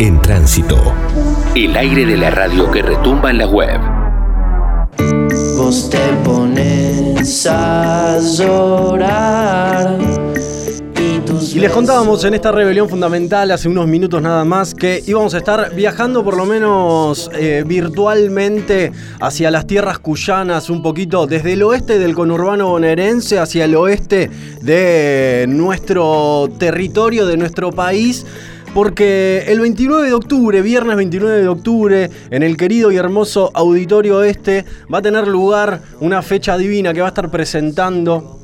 En tránsito. El aire de la radio que retumba en la web. Vos te pones a llorar. Y les contábamos en esta rebelión fundamental hace unos minutos nada más que íbamos a estar viajando por lo menos eh, virtualmente hacia las tierras cuyanas, un poquito desde el oeste del conurbano bonaerense hacia el oeste de nuestro territorio, de nuestro país porque el 29 de octubre, viernes 29 de octubre, en el querido y hermoso Auditorio Este, va a tener lugar una fecha divina que va a estar presentando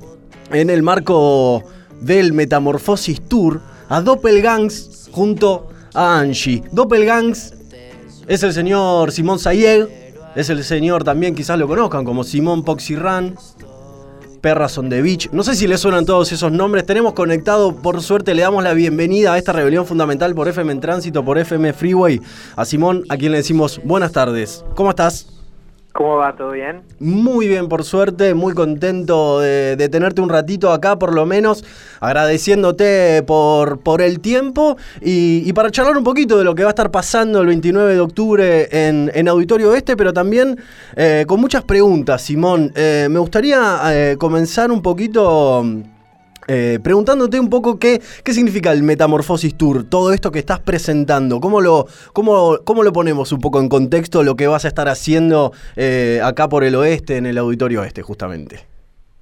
en el marco del Metamorfosis Tour a Doppelgangs junto a Angie. Doppelgangs es el señor Simón Sayeg, es el señor también, quizás lo conozcan como Simón Poxirran, Perras on the Beach. No sé si le suenan todos esos nombres. Tenemos conectado, por suerte, le damos la bienvenida a esta rebelión fundamental por FM en Tránsito, por FM Freeway, a Simón, a quien le decimos buenas tardes. ¿Cómo estás? ¿Cómo va? ¿Todo bien? Muy bien, por suerte, muy contento de, tenerte un ratito acá, por lo menos, agradeciéndote por, por el tiempo y, para charlar un poquito de lo que va a estar pasando el 29 de octubre en, Auditorio Este, pero también eh, con muchas preguntas, Simón. Eh, me gustaría eh, comenzar un poquito eh, preguntándote un poco qué, qué significa el Metamorfosis Tour, todo esto que estás presentando, ¿cómo lo, cómo, cómo lo ponemos un poco en contexto lo que vas a estar haciendo eh, acá por el oeste, en el auditorio oeste, justamente?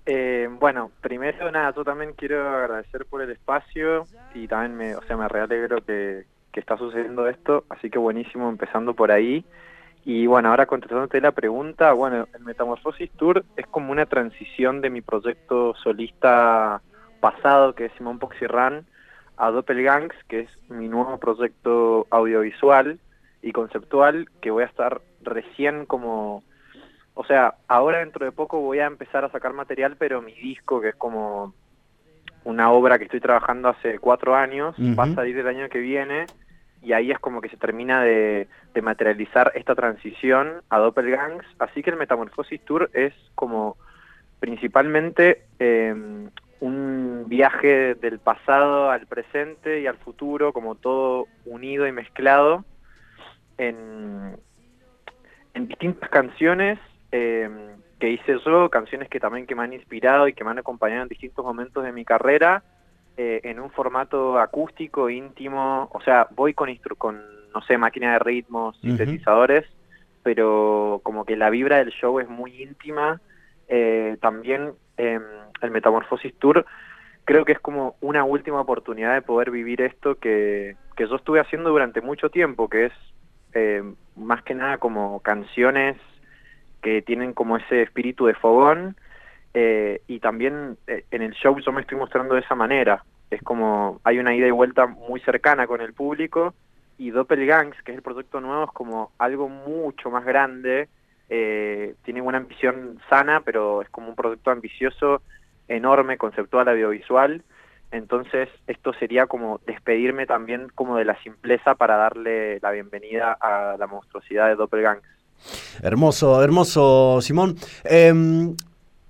Eh, bueno, primero nada, yo también quiero agradecer por el espacio y también me, o sea, me realegro que, que está sucediendo esto, así que buenísimo empezando por ahí. Y bueno, ahora contestándote la pregunta, bueno, el Metamorfosis Tour es como una transición de mi proyecto solista pasado, que es Simón Poxirran, a Doppelgangs, que es mi nuevo proyecto audiovisual y conceptual, que voy a estar recién como... O sea, ahora dentro de poco voy a empezar a sacar material, pero mi disco, que es como una obra que estoy trabajando hace cuatro años, va a salir el año que viene, y ahí es como que se termina de, materializar esta transición a Doppelgangs. Así que el Metamorfosis Tour es como principalmente eh, un viaje del pasado al presente y al futuro, como todo unido y mezclado en, en distintas canciones em, que hice yo, canciones que también que me han inspirado y que me han acompañado en distintos momentos de mi carrera, eh, en un formato acústico, íntimo, o sea, voy con, con no sé, máquina de ritmos, sintetizadores, pero como que la vibra del show es muy íntima, eh, también eh, el Metamorfosis Tour, creo que es como una última oportunidad de poder vivir esto que, que yo estuve haciendo durante mucho tiempo, que es eh, más que nada como canciones que tienen como ese espíritu de fogón eh, y también eh, en el show yo me estoy mostrando de esa manera. Es como hay una ida y vuelta muy cercana con el público y Doppelgangs, que es el proyecto nuevo, es como algo mucho más grande eh, tiene una ambición sana, pero es como un producto ambicioso, enorme, conceptual, audiovisual. Entonces, esto sería como despedirme también como de la simpleza para darle la bienvenida a la monstruosidad de Doppelgangs. Hermoso, hermoso, Simón. Em,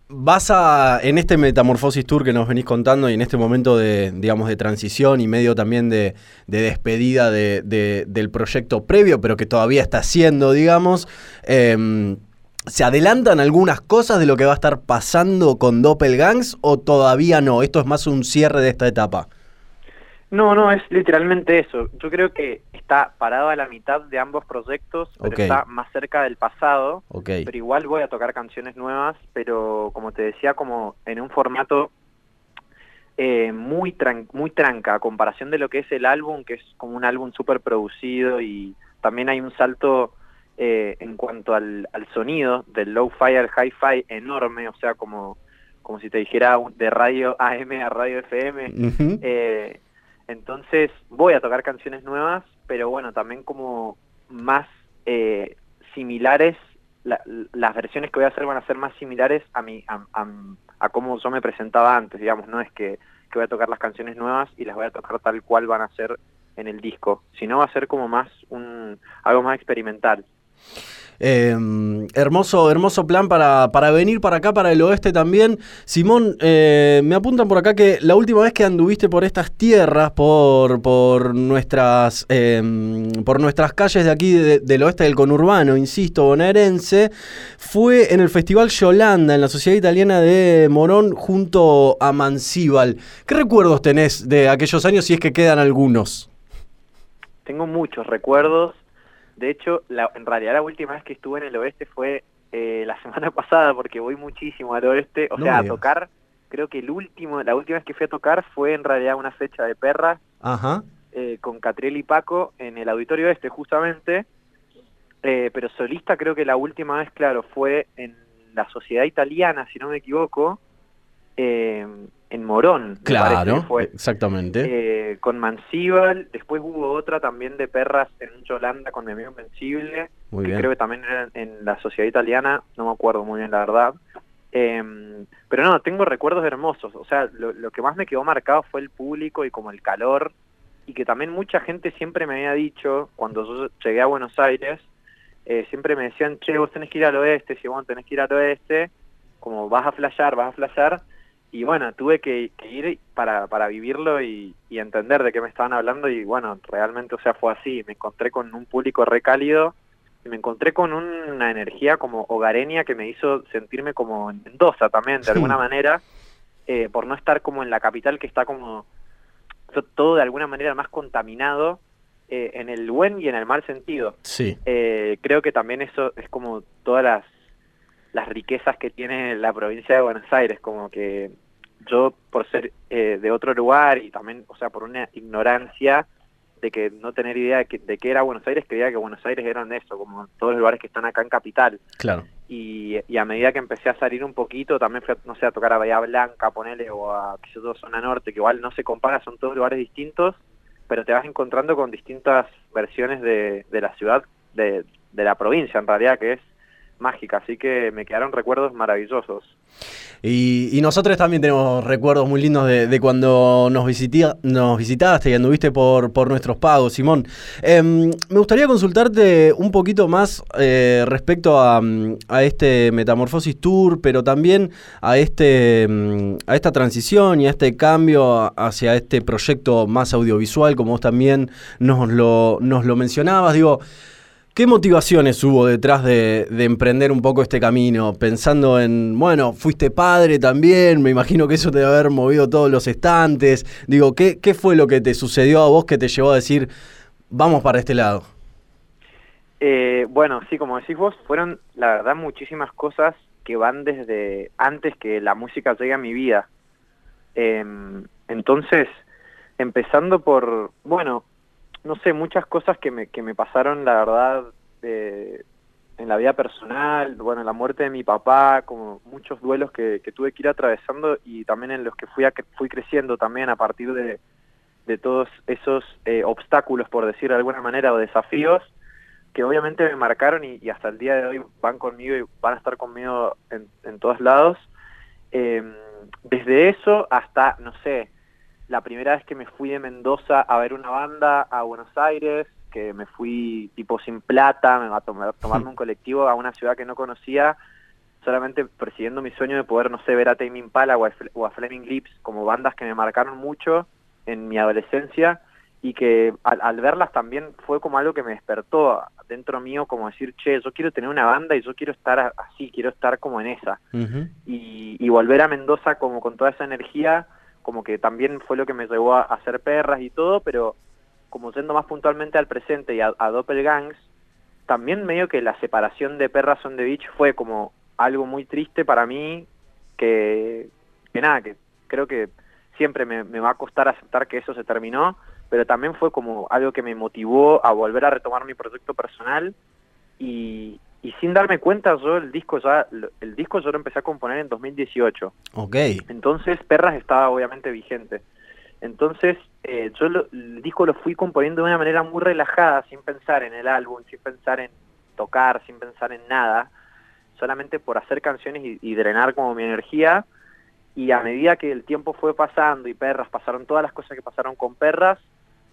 vas a, en este Metamorfosis Tour que nos venís contando y en este momento de, digamos, de transición y medio también de, despedida del proyecto previo, pero que todavía está haciendo, digamos, em, ¿se adelantan algunas cosas de lo que va a estar pasando con Doppelgangs o todavía no? Esto es más un cierre de esta etapa. No, no, es literalmente eso. Yo creo que está parado a la mitad de ambos proyectos, pero está más cerca del pasado. Pero igual voy a tocar canciones nuevas, pero como te decía, como en un formato eh, muy, muy tranca, a comparación de lo que es el álbum, que es como un álbum súper producido y también hay un salto eh, en cuanto al, sonido del low-fi al hi-fi enorme, o sea, como, como si te dijera de radio AM a radio FM. Entonces voy a tocar canciones nuevas, pero bueno, también como más eh, similares, las versiones que voy a hacer van a ser más similares a, mi, a, a, cómo yo me presentaba antes, digamos, no es que, que voy a tocar las canciones nuevas y las voy a tocar tal cual van a ser en el disco, sino va a ser como más un algo más experimental. Em, hermoso, hermoso plan para, para, venir para acá, para el oeste también. Simón, eh, me apuntan por acá que la última vez que anduviste por estas tierras, por, por, nuestras, em, por nuestras calles de aquí del oeste del conurbano, insisto, bonaerense, fue en el Festival Yolanda, en la Sociedad Italiana de Morón, junto a Mansíbal. ¿Qué recuerdos tenés de aquellos años, si es que quedan algunos? Tengo muchos recuerdos de hecho, la, en realidad la última vez que estuve en el oeste fue eh, la semana pasada, porque voy muchísimo al oeste, o sea, a tocar, creo que el último, la última vez que fui a tocar fue en realidad una fecha de perras Ajá. Eh, con Catriel y Paco en el auditorio este justamente, eh, pero solista creo que la última vez, claro, fue en la sociedad italiana, si no me equivoco, eh, en Morón. Claro, fue. exactamente. Eh, con Mansíbal, después hubo otra también de perras en Yolanda con mi amigo Invencible, que creo que también era en la sociedad italiana, no me acuerdo muy bien la verdad. Em, pero no, tengo recuerdos hermosos, o sea, lo, que más me quedó marcado fue el público y como el calor, y que también mucha gente siempre me había dicho, cuando yo llegué a Buenos Aires, eh, siempre me decían, che, vos tenés que ir al oeste, si vos tenés que ir al oeste, como vas a flashear, vas a flashear, y bueno, tuve que, ir para, para vivirlo y, entender de qué me estaban hablando y bueno, realmente, o sea, fue así, me encontré con un público recálido y me encontré con una energía como hogareña que me hizo sentirme como en Mendoza también, de alguna manera, eh, por no estar como en la capital que está como todo de alguna manera más contaminado eh, en el buen y en el mal sentido. Sí. Eh, creo que también eso es como todas las las riquezas que tiene la provincia de Buenos Aires, como que yo por ser eh, de otro lugar y también, o sea, por una ignorancia de que no tener idea de, que, de qué era Buenos Aires, creía que Buenos Aires eran eso, como todos los lugares que están acá en Capital. Claro. Y, a medida que empecé a salir un poquito, también fui, no sé, a tocar a Bahía Blanca, ponerle, o a, qué Zona Norte, que igual no se compara, son todos lugares distintos, pero te vas encontrando con distintas versiones de, de la ciudad, de, de la provincia en realidad, que es mágica, así que me quedaron recuerdos maravillosos. Y, nosotros también tenemos recuerdos muy lindos de, cuando nos, nos visitaste y anduviste por, por nuestros pagos, Simón. Em, me gustaría consultarte un poquito más eh, respecto a, este Metamorfosis Tour, pero también a, este, a esta transición y a este cambio hacia este proyecto más audiovisual, como vos también nos lo, nos lo mencionabas. Digo, ¿Qué motivaciones hubo detrás de, emprender un poco este camino? Pensando en, bueno, fuiste padre también, me imagino que eso te debe haber movido todos los estantes. Digo, ¿qué, ¿qué fue lo que te sucedió a vos que te llevó a decir, vamos para este lado? Eh, bueno, sí, como decís vos, fueron la verdad muchísimas cosas que van desde antes que la música llegue a mi vida. Em, entonces, empezando por, bueno, no sé, muchas cosas que me, que me pasaron, la verdad, en la vida personal, bueno, la muerte de mi papá, como muchos duelos que, tuve que ir atravesando y también en los que fui, a, fui creciendo también a partir de, de todos esos eh, obstáculos, por decir de alguna manera, o desafíos, que obviamente me marcaron y, hasta el día de hoy van conmigo y van a estar conmigo en, en todos lados. Em, desde eso hasta, no sé, la primera vez que me fui de Mendoza a ver una banda a Buenos Aires, que me fui tipo sin plata, me va a tomar, tomarme un colectivo a una ciudad que no conocía, solamente persiguiendo mi sueño de poder, no sé, ver a Tame Impala o a, Fleming Lips como bandas que me marcaron mucho en mi adolescencia y que al, verlas también fue como algo que me despertó dentro mío, como decir, che, yo quiero tener una banda y yo quiero estar así, quiero estar como en esa. y, y volver a Mendoza como con toda esa energía como que también fue lo que me llevó a, hacer perras y todo, pero como siendo más puntualmente al presente y a, a Doppelgangs, también medio que la separación de Perras on the Beach fue como algo muy triste para mí, que, que nada, que creo que siempre me, me, va a costar aceptar que eso se terminó, pero también fue como algo que me motivó a volver a retomar mi proyecto personal y, y sin darme cuenta yo el disco ya el disco yo lo empecé a componer en 2018 ok. Entonces Perras estaba obviamente vigente. Entonces eh, yo el disco lo fui componiendo de una manera muy relajada sin pensar en el álbum sin pensar en tocar sin pensar en nada solamente por hacer canciones y, drenar como mi energía. Y a medida que el tiempo fue pasando y Perras pasaron todas las cosas que pasaron con Perras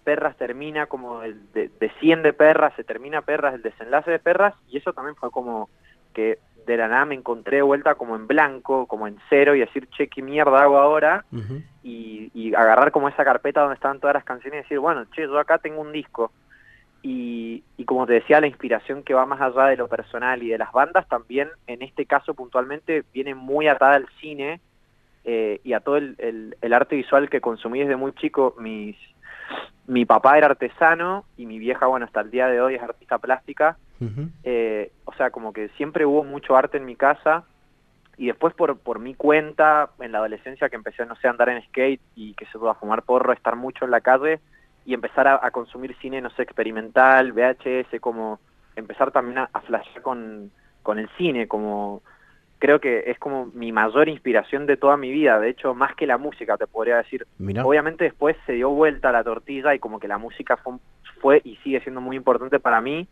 Perras termina como el de, de 100 de Perras, se termina Perras, el desenlace de Perras, y eso también fue como que de la nada me encontré de vuelta como en blanco, como en cero, y decir, che, qué mierda hago ahora, y, y, agarrar como esa carpeta donde estaban todas las canciones y decir, bueno, che, yo acá tengo un disco. Y, y como te decía, la inspiración que va más allá de lo personal y de las bandas, también en este caso puntualmente viene muy atada al cine eh, y a todo el, el, el arte visual que consumí desde muy chico. Mis, mi papá era artesano y mi vieja, bueno, hasta el día de hoy es artista plástica. eh, o sea, como que siempre hubo mucho arte en mi casa y después por, por mi cuenta, en la adolescencia que empecé, no sé, a andar en skate y que se pueda fumar porro, estar mucho en la calle y empezar a, a, consumir cine, no sé, experimental, VHS, como empezar también a, a flashear con, con el cine, como creo que es como mi mayor inspiración de toda mi vida, de hecho más que la música te podría decir. Mirá. Obviamente después se dio vuelta la tortilla y como que la música fue, fue y sigue siendo muy importante para mí,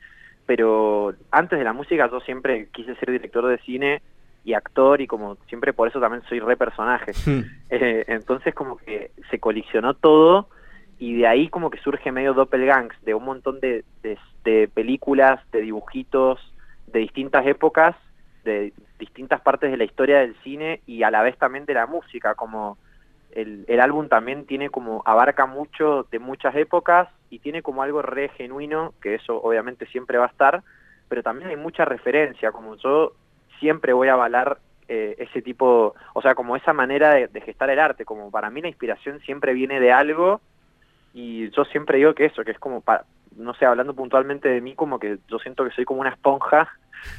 pero antes de la música yo siempre quise ser director de cine y actor y como siempre por eso también soy re personaje. eh, entonces como que se colisionó todo y de ahí como que surge medio doppelgangs de un montón de, de, de películas, de dibujitos, de distintas épocas de distintas partes de la historia del cine y a la vez también de la música, como el, el, álbum también tiene como, abarca mucho de muchas épocas y tiene como algo re genuino, que eso obviamente siempre va a estar, pero también hay mucha referencia, como yo siempre voy a avalar eh, ese tipo, o sea, como esa manera de, de gestar el arte, como para mí la inspiración siempre viene de algo y yo siempre digo que eso, que es como, para, no sé, hablando puntualmente de mí, como que yo siento que soy como una esponja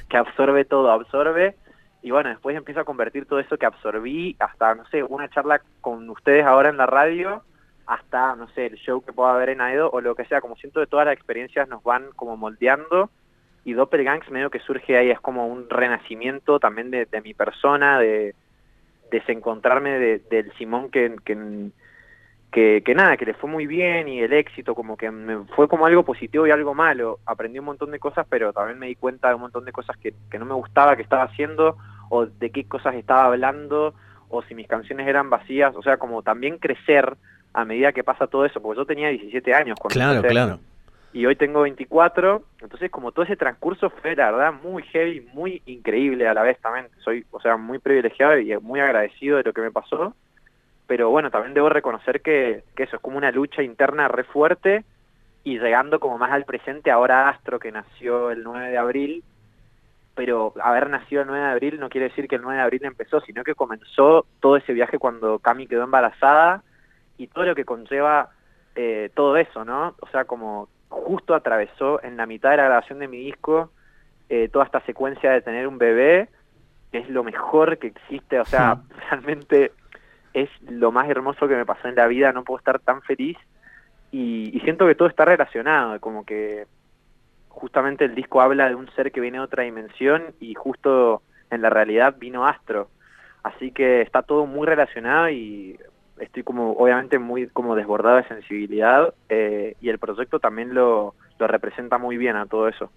que absorbe todo, absorbe, y bueno, después empiezo a convertir todo eso que absorbí hasta, no sé, una charla con ustedes ahora en la radio, hasta, no sé, el show que pueda haber en Aedo, o lo que sea, como siento que todas las experiencias nos van como moldeando, y Doppelgangs medio que surge ahí, es como un renacimiento también de, de mi persona, de desencontrarme de, del Simón que, que que, que, nada, que le fue muy bien y el éxito como que me fue como algo positivo y algo malo. Aprendí un montón de cosas, pero también me di cuenta de un montón de cosas que, que no me gustaba que estaba haciendo o de qué cosas estaba hablando o si mis canciones eran vacías. O sea, como también crecer a medida que pasa todo eso, porque yo tenía 17 años cuando Claro, empecé, claro. Y hoy tengo 24, entonces como todo ese transcurso fue la verdad muy heavy, muy increíble a la vez también. Soy, o sea, muy privilegiado y muy agradecido de lo que me pasó pero bueno, también debo reconocer que, que, eso es como una lucha interna re fuerte y llegando como más al presente ahora Astro que nació el 9 de abril, pero haber nacido el 9 de abril no quiere decir que el 9 de abril empezó, sino que comenzó todo ese viaje cuando Cami quedó embarazada y todo lo que conlleva eh, todo eso, ¿no? O sea, como justo atravesó en la mitad de la grabación de mi disco eh, toda esta secuencia de tener un bebé, que es lo mejor que existe, o sea, sí. realmente es lo más hermoso que me pasó en la vida, no puedo estar tan feliz y, y, siento que todo está relacionado, como que justamente el disco habla de un ser que viene de otra dimensión y justo en la realidad vino Astro, así que está todo muy relacionado y estoy como obviamente muy como desbordado de sensibilidad eh, y el proyecto también lo, lo representa muy bien a todo eso.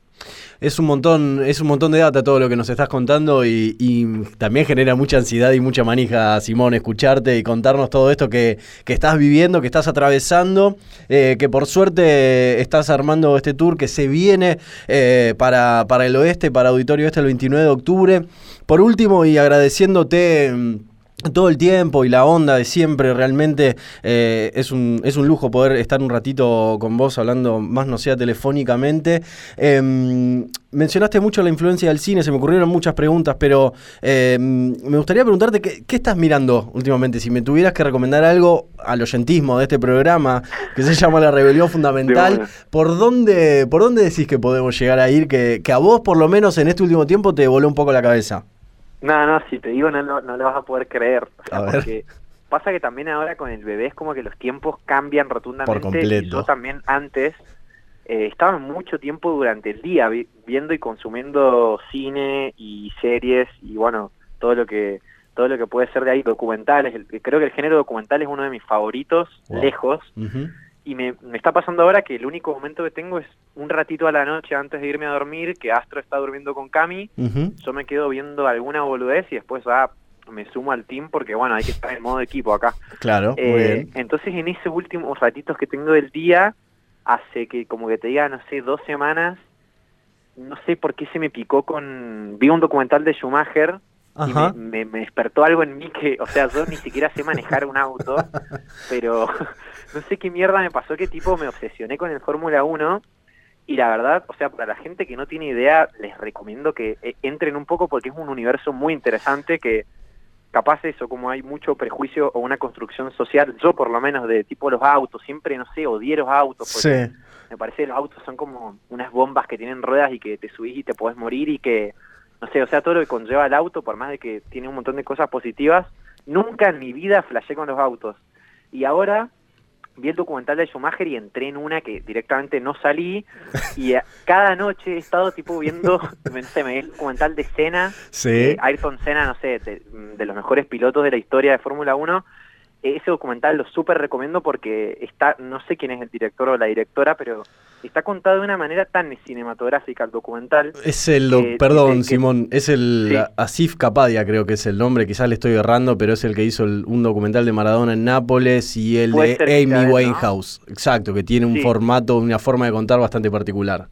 Es un montón, es un montón de data todo lo que nos estás contando y, también genera mucha ansiedad y mucha manija, Simón, escucharte y contarnos todo esto que, que estás viviendo, que estás atravesando, eh, que por suerte estás armando este tour que se viene eh, para, para el oeste, para Auditorio Este el 29 de octubre. Por último, y agradeciéndote todo el tiempo y la onda de siempre, realmente eh, es, un, es un lujo poder estar un ratito con vos hablando más no sea telefónicamente. Eh, mencionaste mucho la influencia del cine, se me ocurrieron muchas preguntas, pero eh, me gustaría preguntarte qué, qué, estás mirando últimamente, si me tuvieras que recomendar algo al oyentismo de este programa que se llama La Rebelión Fundamental, ¿por dónde, ¿por dónde decís que podemos llegar a ir que, que a vos por lo menos en este último tiempo te voló un poco la cabeza? No, no, si te digo no, no, no lo vas a poder creer. O sea, porque pasa que también ahora con el bebé es como que los tiempos cambian rotundamente. Por completo. Y yo también antes eh, estaba mucho tiempo durante el día vi viendo y consumiendo cine y series y bueno, todo lo que todo lo que puede ser de ahí, documentales. El, creo que el género documental es uno de mis favoritos, wow. lejos. Uh -huh y me, me, está pasando ahora que el único momento que tengo es un ratito a la noche antes de irme a dormir, que Astro está durmiendo con Cami, uh -huh. yo me quedo viendo alguna boludez y después ah, me sumo al team porque bueno, hay que estar en modo equipo acá. Claro, eh, Entonces en esos últimos ratitos que tengo del día, hace que como que te diga, no sé, dos semanas, no sé por qué se me picó con... Vi un documental de Schumacher y me, me, despertó algo en mí que, o sea, yo ni siquiera sé manejar un auto, pero no sé qué mierda me pasó, que tipo me obsesioné con el Fórmula 1 y la verdad, o sea, para la gente que no tiene idea, les recomiendo que eh, entren un poco porque es un universo muy interesante que capaz eso, como hay mucho prejuicio o una construcción social, yo por lo menos de tipo los autos, siempre, no sé, odié los autos, porque me parece que los autos son como unas bombas que tienen ruedas y que te subís y te podés morir y que, no sé, o sea, todo lo que conlleva el auto, por más de que tiene un montón de cosas positivas, nunca en mi vida flashé con los autos. Y ahora vi el documental de Schumacher y entré en una que directamente no salí y cada noche he estado tipo viendo, no sé, me vi el documental de Senna, sí. Ayrton Senna, no sé, de, los mejores pilotos de la historia de Fórmula 1. Ese documental lo súper recomiendo porque está, no sé quién es el director o la directora, pero está contado de una manera tan cinematográfica el documental. Es el, perdón Simón, es el Asif Kapadia creo que es el nombre, quizás le estoy errando, pero es el que hizo un documental de Maradona en Nápoles y el de Amy Winehouse, exacto, que tiene un formato, una forma de contar bastante particular.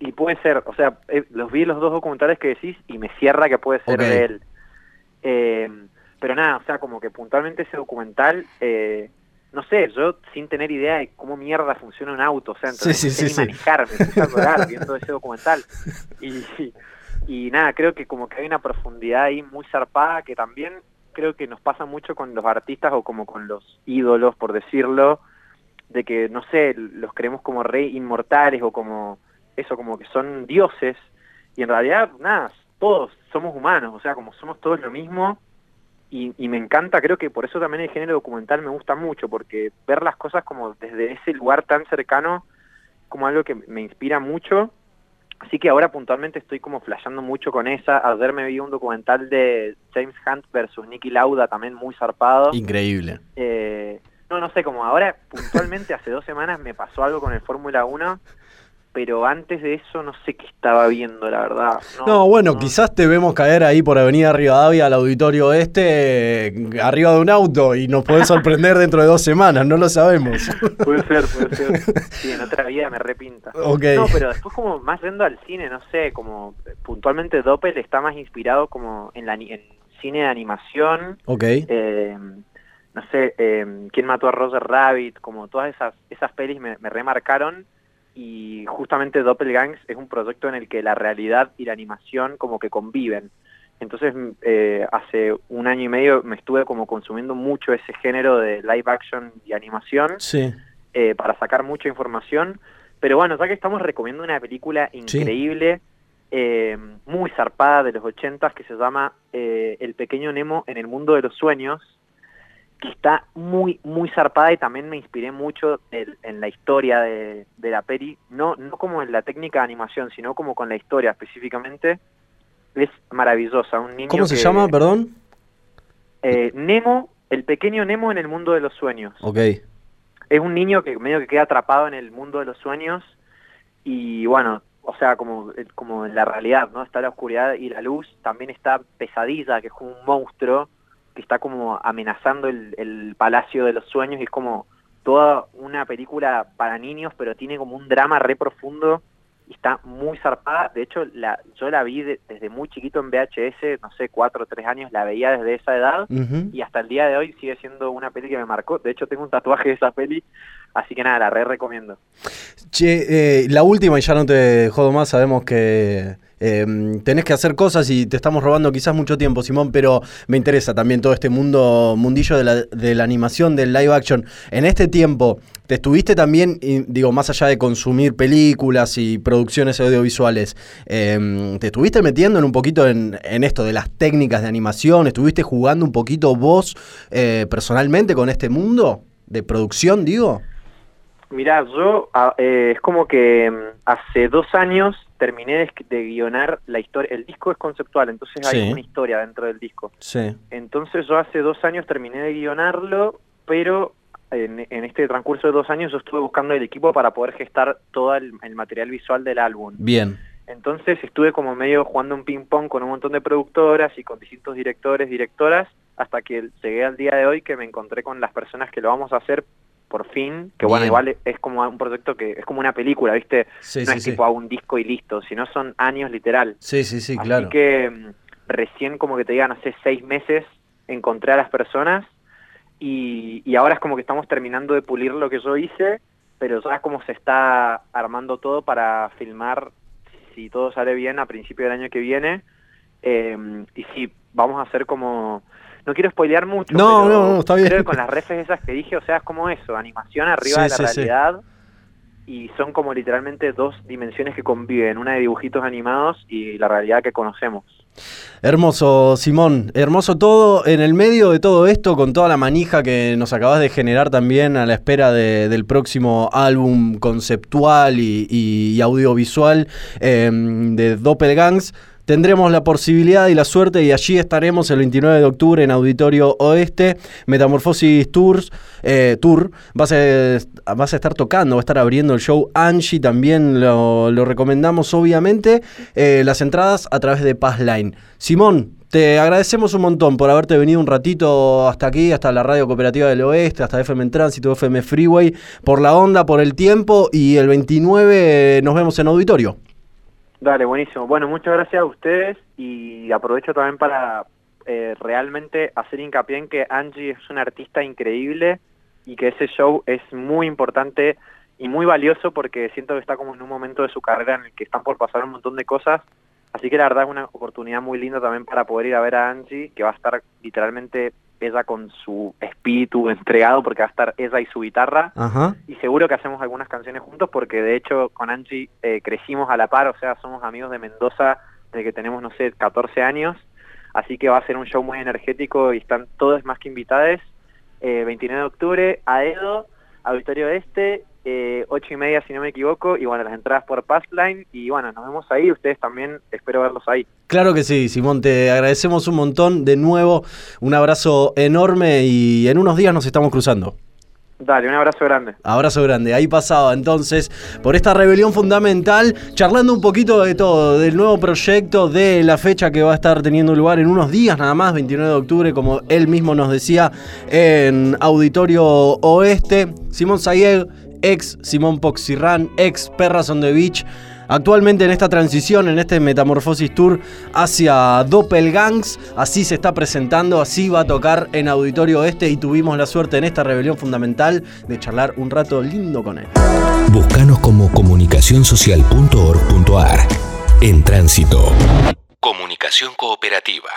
Y puede ser, o sea, eh, los vi los dos documentales que decís y me cierra que puede ser de él. Eh, pero nada, o sea, como que puntualmente ese documental... Eh, no sé, yo sin tener idea de cómo mierda funciona un auto, o sea, entonces sí, sí, manejar, me puse a llorar viendo ese documental. Y, y, nada, creo que como que hay una profundidad ahí muy zarpada que también creo que nos pasa mucho con los artistas o como con los ídolos, por decirlo, de que, no sé, los creemos como rey inmortales o como eso, como que son dioses, y en realidad, nada, todos somos humanos, o sea, como somos todos lo mismo, y, me encanta, creo que por eso también el género documental me gusta mucho, porque ver las cosas como desde ese lugar tan cercano, como algo que me inspira mucho. Así que ahora puntualmente estoy como flasheando mucho con esa. Ayer me vi un documental de James Hunt versus Nicky Lauda, también muy zarpado. Increíble. Eh, no, no sé, como ahora puntualmente hace dos semanas me pasó algo con el Fórmula 1 pero antes de eso no sé qué estaba viendo, la verdad. No, bueno, quizás te vemos caer ahí por Avenida Rivadavia al auditorio este, eh, arriba de un auto, y nos podés sorprender dentro de dos semanas, no lo sabemos. puede ser, puede ser. Sí, en otra vida me repinta. No, pero después como más yendo al cine, no sé, como puntualmente Doppel está más inspirado como en, la, en cine de animación. Ok. Eh, no sé, eh, ¿Quién mató a Roger Rabbit? Como todas esas, esas pelis me, me remarcaron y justamente Doppelgangs es un proyecto en el que la realidad y la animación como que conviven. Entonces, eh, hace un año y medio me estuve como consumiendo mucho ese género de live action y animación eh, para sacar mucha información. Pero bueno, ya que estamos recomiendo una película increíble, eh, muy zarpada de los ochentas que se llama El pequeño Nemo en el mundo de los sueños, que está muy, muy zarpada y también me inspiré mucho en la historia de, la peli, no, no como en la técnica de animación, sino como con la historia específicamente. Es maravillosa. Un niño ¿Cómo se llama, perdón? Eh, Nemo, el pequeño Nemo en el mundo de los sueños. Ok. Es un niño que medio que queda atrapado en el mundo de los sueños y bueno, o sea, como, como en la realidad, ¿no? Está la oscuridad y la luz, también está Pesadilla, que es como un monstruo que está como amenazando el, Palacio de los Sueños y es como toda una película para niños, pero tiene como un drama re profundo y está muy zarpada. De hecho, la, yo la vi desde muy chiquito en VHS, no sé, cuatro o tres años, la veía desde esa edad y hasta el día de hoy sigue siendo una peli que me marcó. De hecho, tengo un tatuaje de esa peli, así que nada, la re recomiendo. Che, eh, la última y ya no te jodo más, sabemos que eh, tenés que hacer cosas y te estamos robando quizás mucho tiempo, Simón, pero me interesa también todo este mundo, mundillo de la, de la animación, del live action. En este tiempo, ¿te estuviste también, digo, más allá de consumir películas y producciones audiovisuales, em, ¿te estuviste metiendo en un poquito en, esto de las técnicas de animación? ¿Estuviste jugando un poquito vos eh, personalmente con este mundo de producción, digo? Mirá, yo ah, eh, es como que em, hace dos años terminé de, guionar la historia. El disco es conceptual, entonces hay una historia dentro del disco. Sí. Entonces yo hace dos años terminé de guionarlo, pero en, este transcurso de dos años yo estuve buscando el equipo para poder gestar todo el, material visual del álbum. Bien. Entonces estuve como medio jugando un ping pong con un montón de productoras y con distintos directores, directoras, hasta que llegué al día de hoy que me encontré con las personas que lo vamos a hacer por fin, que bueno, igual es como un proyecto que es como una película, ¿viste? no es tipo hago un disco y listo, sino son años literal. Sí, sí, sí, claro. Así que mm, recién como que te digan hace seis meses encontré a las personas y, y ahora es como que estamos terminando de pulir lo que yo hice, pero ya es como se está armando todo para filmar, si todo sale bien, a principio del año que viene. Eh, y sí, vamos a hacer como no quiero spoilear mucho. No, no, no, está bien. Creo que con las refes esas que dije, o sea, es como eso, animación arriba de la realidad. Y son como literalmente dos dimensiones que conviven, una de dibujitos animados y la realidad que conocemos. Hermoso, Simón. Hermoso todo. En el medio de todo esto, con toda la manija que nos acabas de generar también a la espera del próximo álbum conceptual y, audiovisual eh, de Doppelgangs tendremos la posibilidad y la suerte y allí estaremos el 29 de octubre en Auditorio Oeste, Metamorfosis Tours, eh, Tour, vas a, vas a estar tocando, va a estar abriendo el show Angie, también lo, recomendamos obviamente, eh, las entradas a través de Passline. Simón, te agradecemos un montón por haberte venido un ratito hasta aquí, hasta la Radio Cooperativa del Oeste, hasta FM Tránsito, FM Freeway, por la onda, por el tiempo y el 29 nos vemos en auditorio. Dale, buenísimo. Bueno, muchas gracias a ustedes y aprovecho también para eh, realmente hacer hincapié en que Angie es una artista increíble y que ese show es muy importante y muy valioso porque siento que está como en un momento de su carrera en el que están por pasar un montón de cosas. Así que la verdad es una oportunidad muy linda también para poder ir a ver a Angie, que va a estar literalmente ella con su espíritu entregado porque va a estar ella y su guitarra. Y seguro que hacemos algunas canciones juntos porque de hecho con Angie eh, crecimos a la par, o sea, somos amigos de Mendoza desde que tenemos, no sé, 14 años, así que va a ser un show muy energético y están todos más que invitados. Eh, 29 de octubre, a Edo, Auditorio Este eh, ocho y media si no me equivoco, y bueno, las entradas por Passline, y bueno, nos vemos ahí, ustedes también, espero verlos ahí. Claro que sí, Simón, te agradecemos un montón, de nuevo, un abrazo enorme y en unos días nos estamos cruzando. Dale, un abrazo grande. Abrazo grande. Ahí pasaba entonces por esta rebelión fundamental, charlando un poquito de todo, del nuevo proyecto, de la fecha que va a estar teniendo lugar en unos días nada más, 29 de octubre, como él mismo nos decía, en Auditorio Oeste. Simón Sayeg ex Simón Poxirran, ex Perras on the Beach. Actualmente en esta transición, en este Metamorfosis Tour hacia Doppelgangs, así se está presentando, así va a tocar en Auditorio Este y tuvimos la suerte en esta rebelión fundamental de charlar un rato lindo con él. Búscanos como comunicacionsocial.org.ar. En tránsito. Comunicación cooperativa.